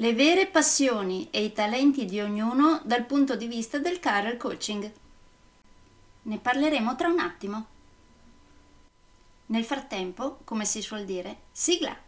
Le vere passioni e i talenti di ognuno dal punto di vista del career coaching. Ne parleremo tra un attimo. Nel frattempo, come si suol dire, sigla!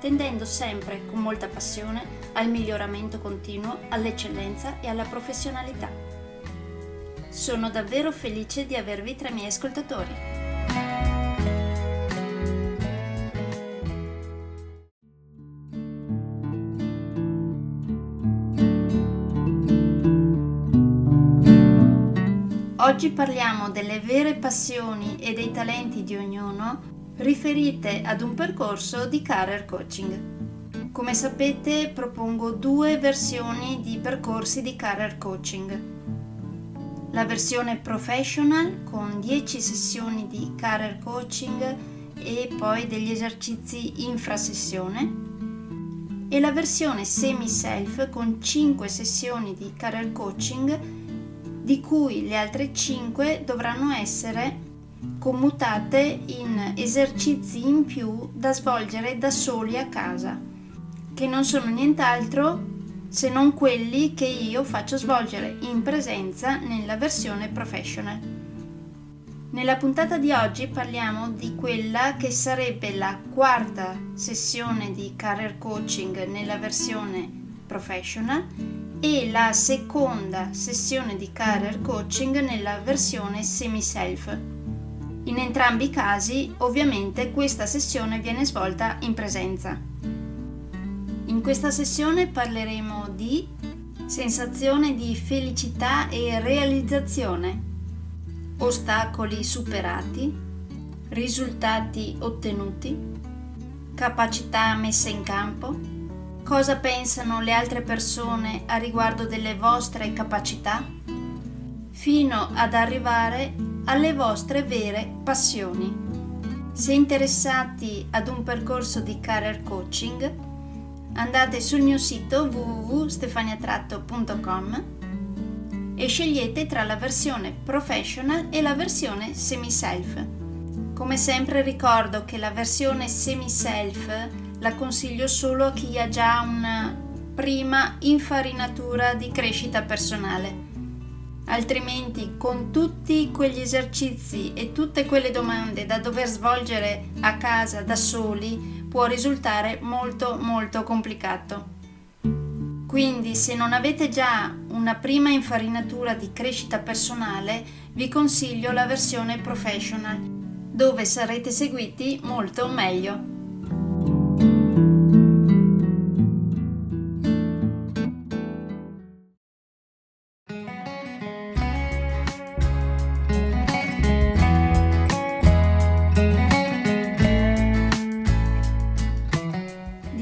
tendendo sempre con molta passione al miglioramento continuo, all'eccellenza e alla professionalità. Sono davvero felice di avervi tra i miei ascoltatori. Oggi parliamo delle vere passioni e dei talenti di ognuno riferite ad un percorso di career coaching. Come sapete propongo due versioni di percorsi di career coaching. La versione professional con 10 sessioni di career coaching e poi degli esercizi infrasessione e la versione semi-self con 5 sessioni di career coaching di cui le altre 5 dovranno essere commutate in esercizi in più da svolgere da soli a casa, che non sono nient'altro se non quelli che io faccio svolgere in presenza nella versione professional. Nella puntata di oggi parliamo di quella che sarebbe la quarta sessione di career coaching nella versione professional e la seconda sessione di career coaching nella versione semi-self. In entrambi i casi, ovviamente, questa sessione viene svolta in presenza. In questa sessione parleremo di sensazione di felicità e realizzazione, ostacoli superati, risultati ottenuti, capacità messe in campo, cosa pensano le altre persone a riguardo delle vostre capacità, fino ad arrivare alle vostre vere passioni. Se interessati ad un percorso di career coaching, andate sul mio sito www.stefaniatratto.com e scegliete tra la versione professional e la versione semi-self. Come sempre ricordo che la versione semi-self la consiglio solo a chi ha già una prima infarinatura di crescita personale. Altrimenti, con tutti quegli esercizi e tutte quelle domande da dover svolgere a casa da soli, può risultare molto molto complicato. Quindi, se non avete già una prima infarinatura di crescita personale, vi consiglio la versione professional, dove sarete seguiti molto meglio.